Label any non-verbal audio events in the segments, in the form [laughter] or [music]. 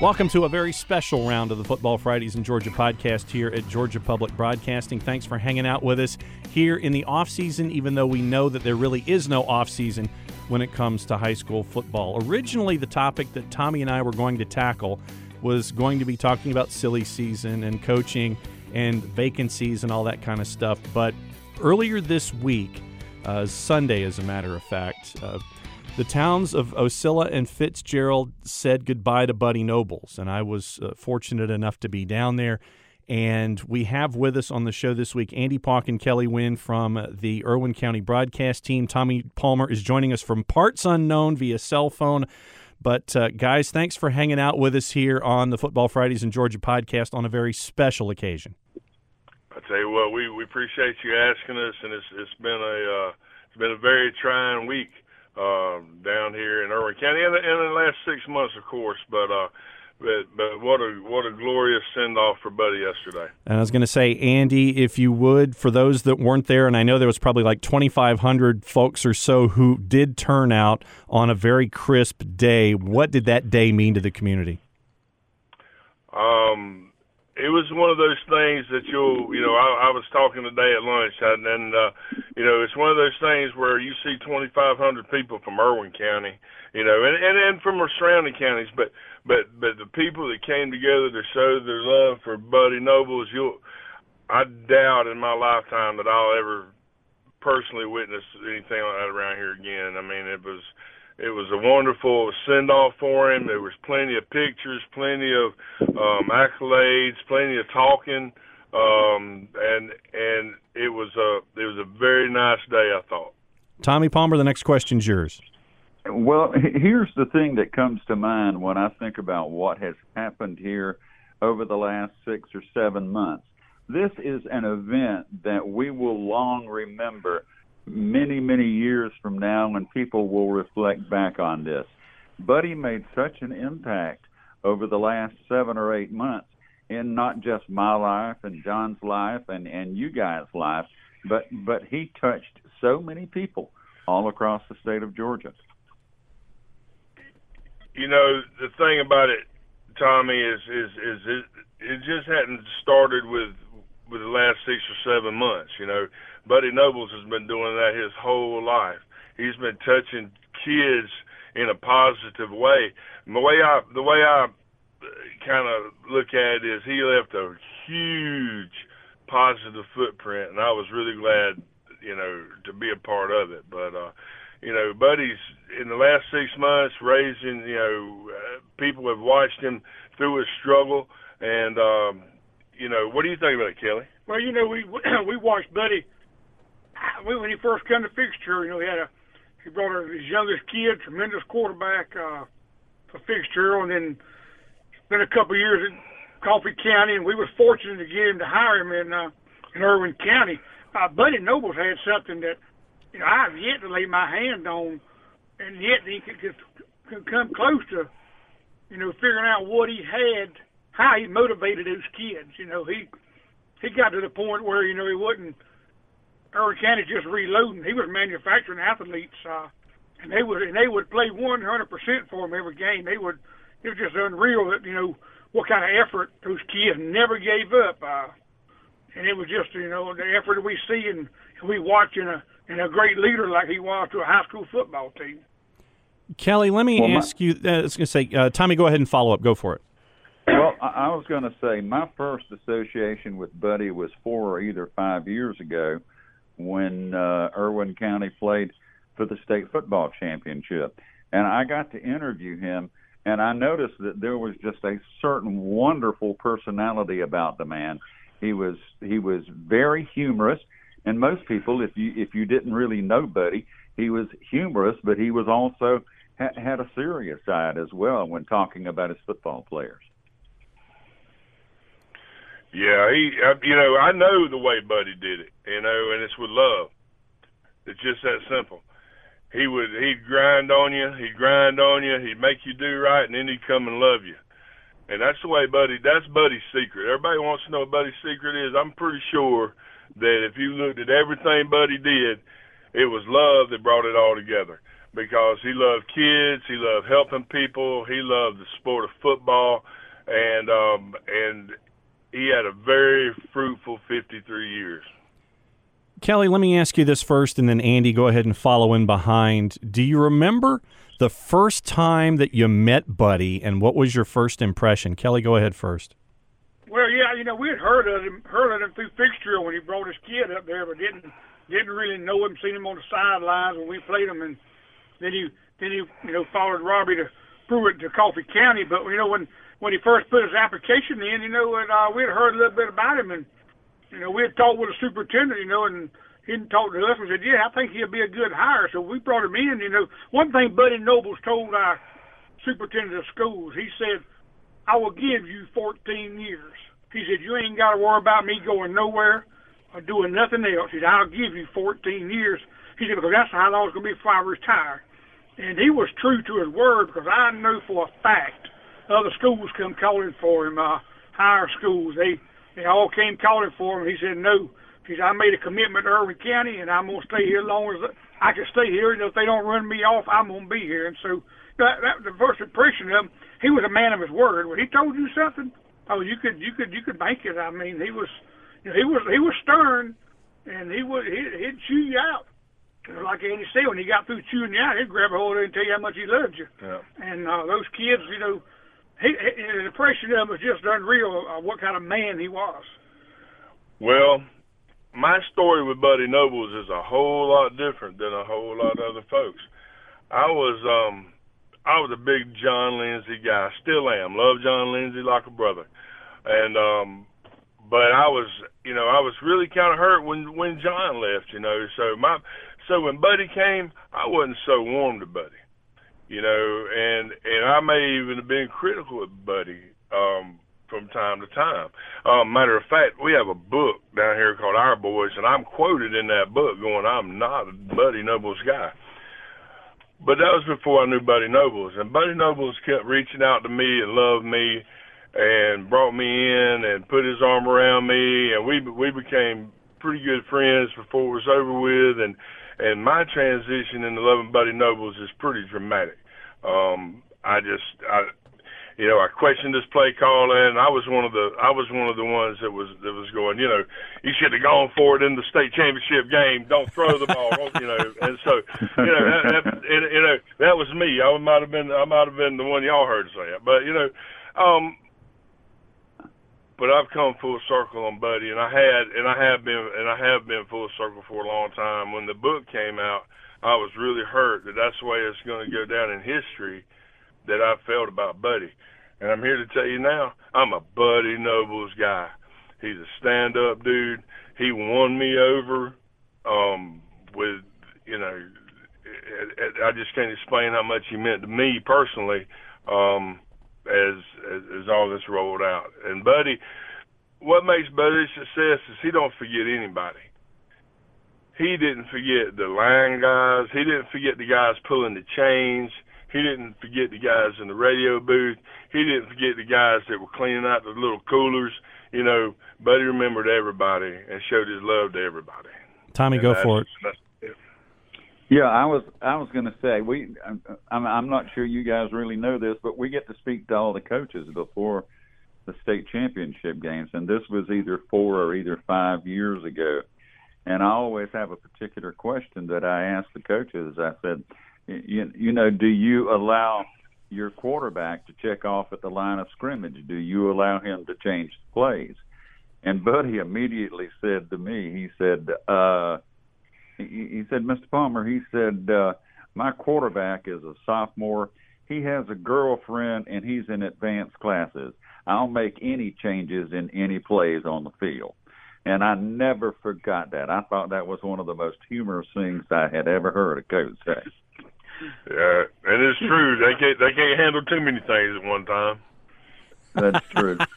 Welcome to a very special round of the Football Fridays in Georgia podcast here at Georgia Public Broadcasting. Thanks for hanging out with us here in the off season, even though we know that there really is no off season when it comes to high school football. Originally, the topic that Tommy and I were going to tackle was going to be talking about silly season and coaching and vacancies and all that kind of stuff. But earlier this week, uh, Sunday, as a matter of fact, uh, the towns of Ocilla and Fitzgerald said goodbye to Buddy Nobles, and I was uh, fortunate enough to be down there. And we have with us on the show this week Andy Pauk and Kelly Wynn from the Irwin County broadcast team. Tommy Palmer is joining us from parts unknown via cell phone. But uh, guys, thanks for hanging out with us here on the Football Fridays in Georgia podcast on a very special occasion. I tell you what, we, we appreciate you asking us, and it's it's been a uh, it's been a very trying week uh, down here in Irwin County, and in, in the last six months, of course. But uh, but but what a what a glorious send off for Buddy yesterday. And I was going to say, Andy, if you would, for those that weren't there, and I know there was probably like 2,500 folks or so who did turn out on a very crisp day. What did that day mean to the community? Um, it was one of those things that you'll, you know, I, I was talking today at lunch, and, and uh, you know, it's one of those things where you see 2,500 people from Irwin County, you know, and and, and from our surrounding counties, but but but the people that came together to show their love for Buddy Nobles, you'll, I doubt in my lifetime that I'll ever personally witness anything like that around here again. I mean, it was it was a wonderful send off for him. There was plenty of pictures, plenty of um, accolades, plenty of talking, um, and and it was a it was a very nice day. I thought. Tommy Palmer, the next question's yours. Well, here's the thing that comes to mind when I think about what has happened here over the last six or seven months. This is an event that we will long remember many, many years from now when people will reflect back on this. Buddy made such an impact over the last seven or eight months in not just my life and John's life and, and you guys' life, but but he touched so many people all across the state of Georgia. You know, the thing about it, Tommy, is is is it it just hadn't started with with the last six or seven months. You know, Buddy Nobles has been doing that his whole life. He's been touching kids in a positive way. And the way I the way I kind of look at it is he left a huge positive footprint, and I was really glad, you know, to be a part of it. But uh, you know, Buddy's in the last six months raising, you know, uh, people have watched him through his struggle, and um, you know, what do you think about it, Kelly? Well, you know, we [clears throat] we watched Buddy when he first came to Fixture. You know, he had a he brought his youngest kid, tremendous quarterback uh, for Fixture, and then spent a couple of years in Coffee County, and we was fortunate to get him to hire him in uh, in Irwin County. Uh, Buddy Nobles had something that you know I've yet to lay my hand on, and yet he could, could, could come close to you know figuring out what he had how he motivated those kids. You know, he he got to the point where you know he wasn't Irwin County just reloading. He was manufacturing athletes, uh, and they would and they would play 100% for him every game. They would. It was just unreal that you know what kind of effort those kids never gave up. Uh, and it was just you know the effort that we see and we watch in a in a great leader like he was to a high school football team. Kelly, let me well, ask my, you. Uh, I was going to say, uh, Tommy, go ahead and follow up. Go for it. Well, I was going to say my first association with Buddy was four or either five years ago when uh, Irwin County played for the state football championship, and I got to interview him, and I noticed that there was just a certain wonderful personality about the man. He was he was very humorous, and most people, if you if you didn't really know Buddy, he was humorous, but he was also ha- had a serious side as well when talking about his football players. Yeah, he, uh, you know, I know the way Buddy did it, you know, and it's with love. It's just that simple. he would he'd grind on you, he'd grind on you, he'd make you do right, and then he'd come and love you. And that's the way Buddy. That's Buddy's secret. Everybody wants to know what Buddy's secret is. I'm pretty sure that if you looked at everything Buddy did, it was love that brought it all together. Because he loved kids, he loved helping people, he loved the sport of football, and um, and he had a very fruitful 53 years. Kelly, let me ask you this first, and then Andy, go ahead and follow in behind. Do you remember the first time that you met Buddy, and what was your first impression? Kelly, go ahead first. Well, yeah, you know, we had heard of him, heard of him through fixture when he brought his kid up there, but didn't didn't really know him. Seen him on the sidelines when we played him, and then he then he you know followed Robbie to Pruitt to Coffee County. But you know when when he first put his application in, you know, and uh, we had heard a little bit about him, and you know, we had talked with the superintendent, you know, and he didn't talk to us and said, yeah, I think he'll be a good hire. So we brought him in. You know, one thing Buddy Nobles told our superintendent of schools, he said, I will give you 14 years. He said, you ain't got to worry about me going nowhere or doing nothing else. He said, I'll give you 14 years. He said, because that's how long it's to be before I retire. And he was true to his word because I know for a fact other schools come calling for him, uh, higher schools. They they all came calling for him. He said no. He said I made a commitment to Irwin County, and I'm gonna stay here as long as I can stay here. And if they don't run me off, I'm gonna be here. And so that, that was the first impression of him, he was a man of his word. When he told you something, oh, you could you could you could bank it. I mean, he was you know, he was he was stern, and he would he, he'd chew you out. Like Andy said, when he got through chewing you out, he'd grab a hold of it and tell you how much he loved you. Yeah. And uh, those kids, you know, he, his impression of him was just unreal. Uh, what kind of man he was. Well, my story with Buddy Nobles is a whole lot different than a whole lot of other folks. I was um I was a big John Lindsay guy, still am. Love John Lindsay like a brother. And um but I was you know, I was really kinda hurt when when John left, you know. So my so when Buddy came, I wasn't so warm to Buddy. You know, and and I may even have been critical of Buddy um from time to time. Um, matter of fact, we have a book down here called Our Boys, and I'm quoted in that book going, I'm not a Buddy Nobles guy. But that was before I knew Buddy Nobles, and Buddy Nobles kept reaching out to me and loved me, and brought me in and put his arm around me, and we we became pretty good friends before it was over with, and and my transition into loving Buddy Nobles is pretty dramatic. Um, I just I you know, I questioned his play calling. I was one of the I was one of the ones that was that was going, you know, you should have gone for it in the state championship game. Don't throw the ball, you know. And so, you know, that, that, you know, that was me. I might have been I might have been the one y'all heard say it, but you know, um, but I've come full circle on Buddy, and I had and I have been and I have been full circle for a long time. When the book came out, I was really hurt that that's the way it's going to go down in history that I felt about Buddy. And I'm here to tell you now, I'm a Buddy Nobles guy. He's a stand up dude. He won me over um with you know I just can't explain how much he meant to me personally um as as, as all this rolled out. And Buddy what makes Buddy success is he don't forget anybody. He didn't forget the line guys. He didn't forget the guys pulling the chains. He didn't forget the guys in the radio booth. He didn't forget the guys that were cleaning out the little coolers. You know, Buddy remembered everybody and showed his love to everybody. Tommy, And go that's- for it. that's- yeah. Yeah, I was I was going to say we I'm, I'm I'm not sure you guys really know this, but we get to speak to all the coaches before the state championship games, and this was either four or either five years ago. And I always have a particular question that I ask the coaches. I said, you, you know, do you allow your quarterback to check off at the line of scrimmage? Do you allow him to change plays? And Buddy immediately said to me, he said, uh, he, he said, Mr. Palmer, he said, uh, my quarterback is a sophomore. He has a girlfriend and he's in advanced classes. I'll make any changes in any plays on the field. And I never forgot that. I thought that was one of the most humorous things I had ever heard a coach say. Yeah, and it's true. They can't they can't handle too many things at one time. That's true. [laughs]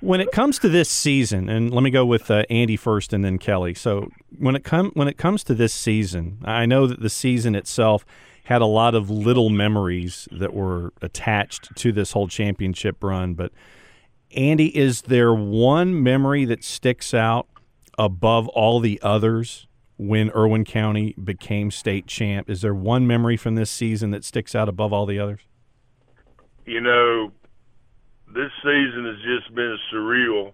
When it comes to this season, and let me go with uh, Andy first, and then Kelly. So when it come when it comes to this season, I know that the season itself had a lot of little memories that were attached to this whole championship run. But Andy, is there one memory that sticks out above all the others when Irwin County became state champ? Is there one memory from this season that sticks out above all the others? You know, this season has just been surreal,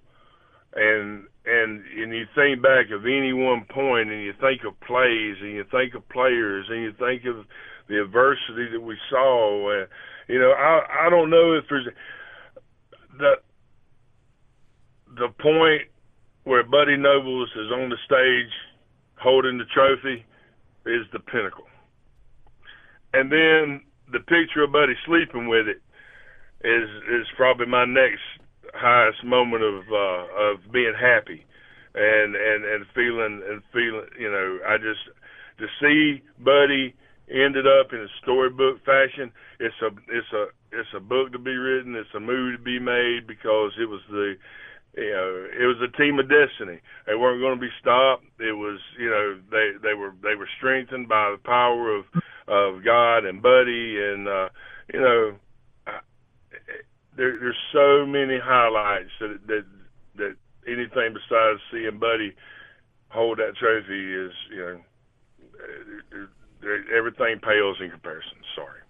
and and and you think back of any one point, and you think of plays, and you think of players, and you think of the adversity that we saw. And you know, I I don't know if there's the the point where Buddy Nobles is on the stage holding the trophy is the pinnacle. And then the picture of Buddy sleeping with it is is probably my next highest moment of uh of being happy and and and feeling and feeling you know I just to see Buddy ended up in a storybook fashion it's a it's a it's a book to be written it's a movie to be made because it was the you know, it was a team of destiny. They weren't going to be stopped. It was, you know, they they were they were strengthened by the power of of God and Buddy, and uh, you know, there, there's so many highlights that that that anything besides seeing Buddy hold that trophy is, you know, everything pales in comparison. Sorry,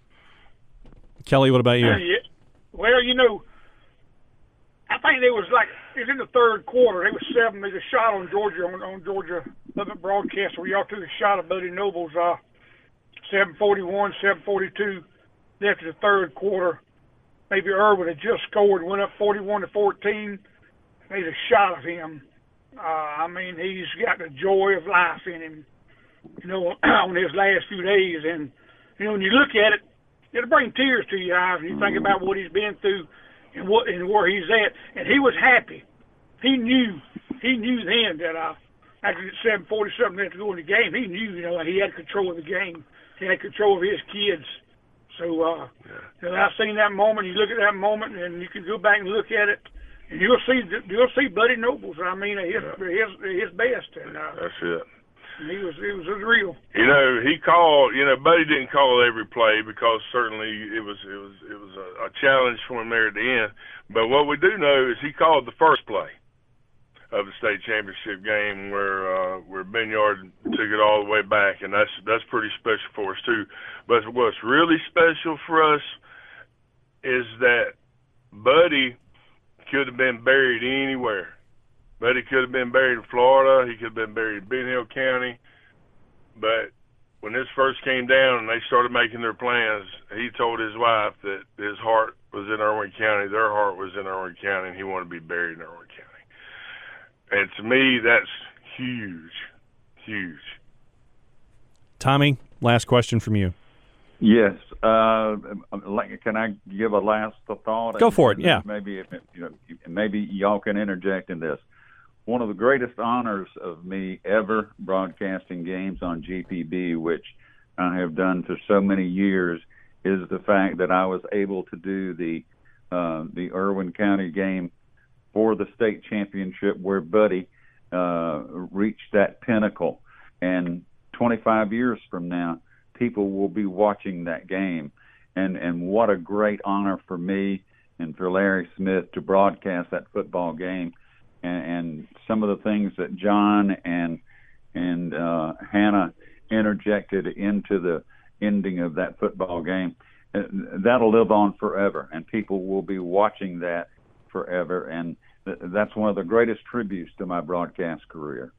Kelly. What about you? Uh, yeah. Well, you know I think there was like it was in the third quarter. They was seven. They just shot on Georgia on, on Georgia Public Broadcast. We all took a shot of Buddy Nobles. Uh, seven forty one, seven forty two. After the third quarter, maybe Irwin had just scored, went up forty one to fourteen. Made a shot of him. Uh, I mean, he's got the joy of life in him. You know, [clears throat] on his last few days, and you know when you look at it, it'll bring tears to your eyes when you think about what he's been through and what and where he's at, and he was happy. He knew he knew then that uh, after seven forty seven minutes to go in the game, he knew you know that he had control of the game. He had control of his kids. So uh, yeah. and I've seen that moment. You look at that moment, and you can go back and look at it, and you'll see you'll see Buddy Nobles. I mean, his yeah. his his best. And uh, that's it. He was it was, real. You know, he called. You know, Buddy didn't call every play because certainly it was it was it was a, a challenge for him there at the end. But what we do know is he called the first play of the state championship game where uh, where Benyard took it all the way back, and that's that's pretty special for us too. But what's really special for us is that Buddy could have been buried anywhere but he could have been buried in Florida. He could have been buried in Ben Hill County. But when this first came down and they started making their plans, he told his wife that his heart was in Irwin County. Their heart was in Irwin County, and he wanted to be buried in Irwin County. And to me, that's huge, huge. Tommy, last question from you. Yes. Uh, can I give a last thought? Go for it. Yeah. Maybe you know, maybe y'all can interject in this one of the greatest honors of me ever broadcasting games on GPB, which I have done for so many years, is the fact that I was able to do the uh, the Irwin County game for the state championship where Buddy uh, reached that pinnacle. And 25 years from now, people will be watching that game. And and what a great honor for me and for Larry Smith to broadcast that football game and, and some of the things that John and and uh, Hannah interjected into the ending of that football game, uh, that'll live on forever, and people will be watching that forever. And th- that's one of the greatest tributes to my broadcast career.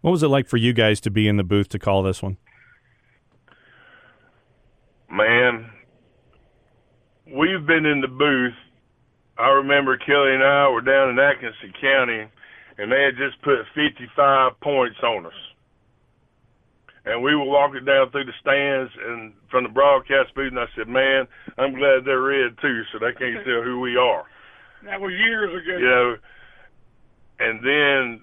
What was it like for you guys to be in the booth to call this one? Man, we've been in the booth I remember Kelly and I were down in Atkinson County, and they had just put 55 points on us. And we were walking down through the stands and from the broadcast booth, and I said, "Man, I'm glad they're red too, so they can't tell who we are." That was years ago. You know, and then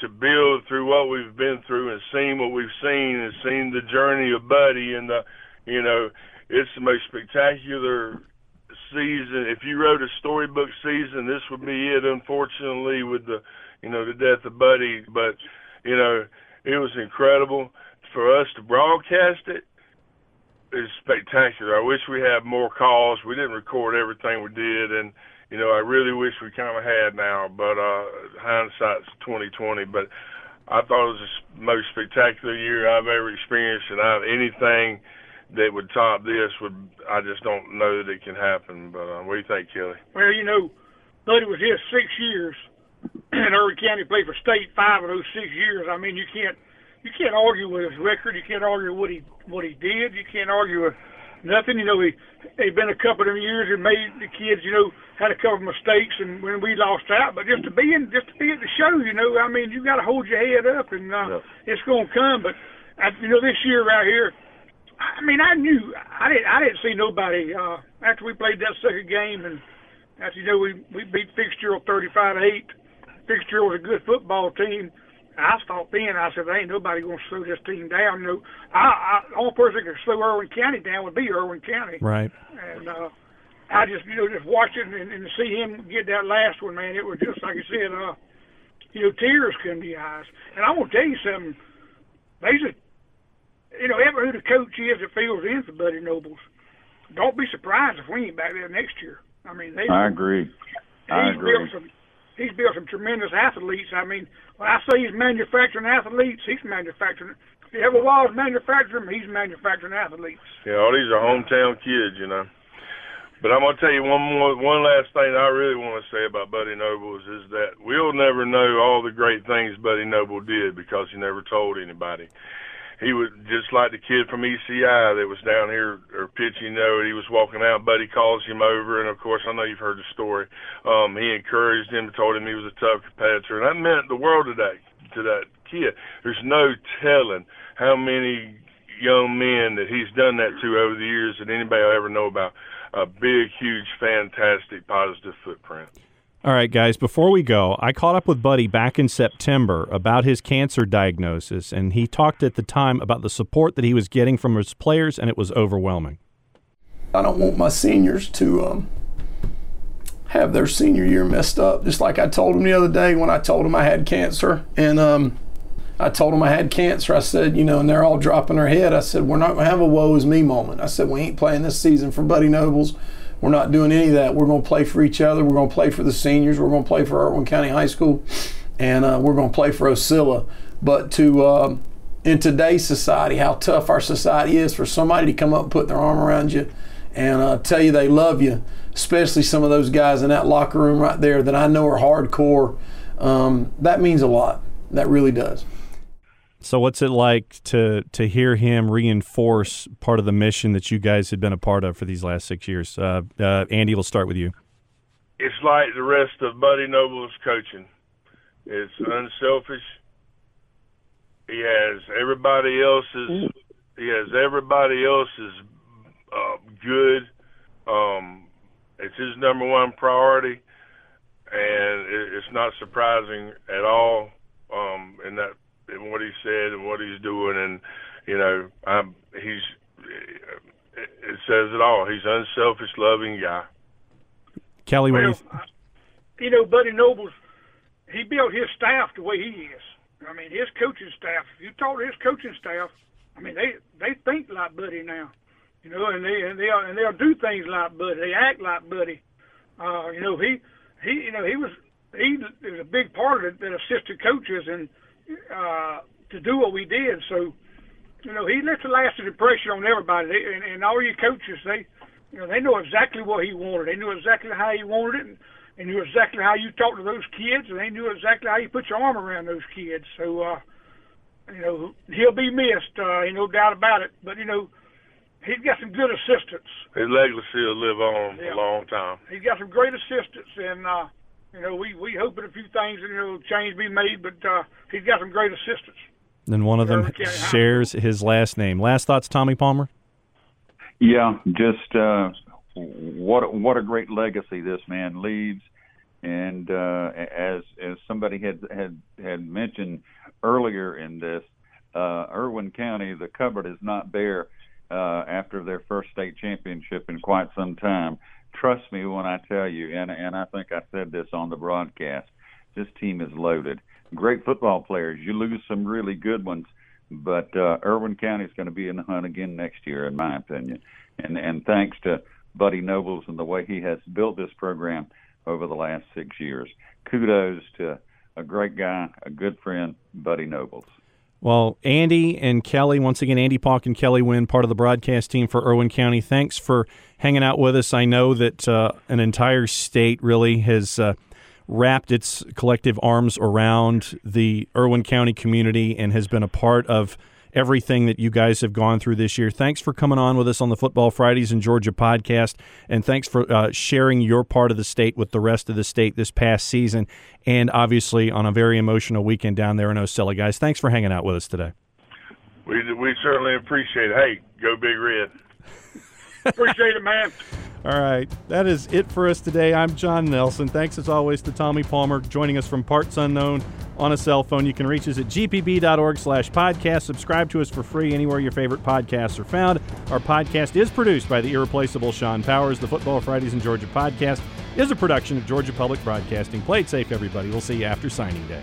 to build through what we've been through and seen what we've seen and seen the journey of Buddy and the, you know, it's the most spectacular season. If you wrote a storybook season, this would be it. Unfortunately, with the you know the death of Buddy, but you know it was incredible for us to broadcast it. It's spectacular. I wish we had more calls. We didn't record everything we did, and you know I really wish we kind of had now. But uh, hindsight's twenty twenty. But I thought it was the most spectacular year I've ever experienced, and I've anything that would top this would I just don't know that it can happen. But uh, what do you think, Kelly? Well, you know, Buddy was here six years, [clears throat] and Irwin County played for state five of those six years. I mean, you can't you can't argue with his record. You can't argue what he what he did. You can't argue with nothing. You know, he he been a couple of years and made the kids, you know, had a couple of mistakes and when we lost out. But just to be in, just to be at the show, you know, I mean, you got to hold your head up and uh, yeah. it's going to come. But I, you know, this year right here, I mean, I knew I didn't I didn't see nobody uh, after we played that second game and after you know we we beat Fitzgerald thirty five to eight. Fitzgerald was a good football team. I thought then I said, ain't nobody gonna slow this team down. You know, I, I the only person that could slow Irwin County down would be Irwin County. Right. And uh, I just you know just watching and, and see him get that last one, man, it was just like I said, uh, you know, tears come to your eyes. And I'm gonna tell you something. Basically, you know, ever who the coach is that fills in for Buddy Nobles, don't be surprised if we ain't back there next year. I mean, they. I agree. I agree. Built some, he's built some tremendous athletes. I mean, when I say he's manufacturing athletes, he's manufacturing. If he ever was manufacturing, he's manufacturing athletes. Yeah, all these are hometown kids, you know. But I'm gonna tell you one more, one last thing I really want to say about Buddy Nobles is that we'll never know all the great things Buddy Noble did because he never told anybody he was just like the kid from ECI that was down here or pitching. Know, he was walking out. Buddy calls him over, and of course, I know you've heard the story. Um, he encouraged him, told him he was a tough competitor, and that meant the world to that to that kid. There's no telling how many young men that he's done that to over the years that anybody will ever know about. A big, huge, fantastic, positive footprint. All right, guys, before we go, I caught up with Buddy back in September about his cancer diagnosis, and he talked at the time about the support that he was getting from his players, and it was overwhelming. I don't want my seniors to um, have their senior year messed up, just like I told them the other day when I told them I had cancer. And um, I told them I had cancer. I said, you know, and they're all dropping their head. I said, we're not going to have a woe is me moment. I said, we ain't playing this season for Buddy Nobles. We're not doing any of that. We're going to play for each other. We're going to play for the seniors. We're going to play for Irwin County High School, and uh, we're going to play for Ocilla. But to uh, in today's society, how tough our society is for somebody to come up and put their arm around you and uh, tell you they love you, especially some of those guys in that locker room right there that I know are hardcore. Um, that means a lot. That really does. So, what's it like to to hear him reinforce part of the mission that you guys had been a part of for these last six years? Uh, uh, Andy, we'll start with you. It's like the rest of Buddy Noble's coaching. It's unselfish. He has everybody else's. He has everybody else's uh, good. Um, it's his number one priority, and it, it's not surprising at all um, in that and what he said and what he's doing, and you know, I'm, he's it says it all. He's an unselfish, loving guy. Kelly, well, you, you know, Buddy Nobles, he built his staff the way he is. I mean, his coaching staff. If you talk to his coaching staff, I mean, they they think like Buddy now, you know, and they and they and they'll do things like Buddy. They act like Buddy. Uh, you know, he he you know he was he is a big part of it that assisted coaches and uh, to do what we did. So, you know, he left a lasting impression on everybody. They, and, and all your coaches, they, you know, they know exactly what he wanted. They knew exactly how he wanted it, and, and knew exactly how you talked to those kids, and they knew exactly how you put your arm around those kids. So, uh, you know, he'll be missed. Uh, no doubt about it. But you know, he's got some good assistants. His legacy will live on yeah. a long time. He's got some great assistants, and uh, you know, we we hoping a few things, you know, change be made, but uh, he's got some great assistants. And one of them shares his last name. Last thoughts, Tommy Palmer. Yeah, just uh, what what a great legacy this man leaves, and uh, as as somebody had had had mentioned earlier in this, uh, Irwin County, the cupboard is not bare. uh, after their first state championship in quite some time. Trust me when I tell you, and and I think I said this on the broadcast. This team is loaded. Great football players. You lose some really good ones, but uh, Irwin County is going to be in the hunt again next year, in my opinion. And and thanks to Buddy Nobles and the way he has built this program over the last six years. Kudos to a great guy, a good friend, Buddy Nobles. Well, Andy and Kelly, once again, Andy Pauk and Kelly Wynn, part of the broadcast team for Irwin County. Thanks for hanging out with us. I know that uh, an entire state really has uh, wrapped its collective arms around the Irwin County community and has been a part of everything that you guys have gone through this year. Thanks for coming on with us on the Football Fridays in Georgia podcast, and thanks for uh, sharing your part of the state with the rest of the state this past season, and obviously on a very emotional weekend down there in Ocilla. Guys, thanks for hanging out with us today. We we certainly appreciate it. Hey, go Big Red. Appreciate it, man. All right. That is it for us today. I'm John Nelson. Thanks as always to Tommy Palmer joining us from Parts Unknown on a cell phone. You can reach us at gpb.org slash podcast. Subscribe to us for free anywhere your favorite podcasts are found. Our podcast is produced by the irreplaceable Sean Powers. The Football Fridays in Georgia podcast is a production of Georgia Public Broadcasting. Play it safe, everybody. We'll see you after signing day.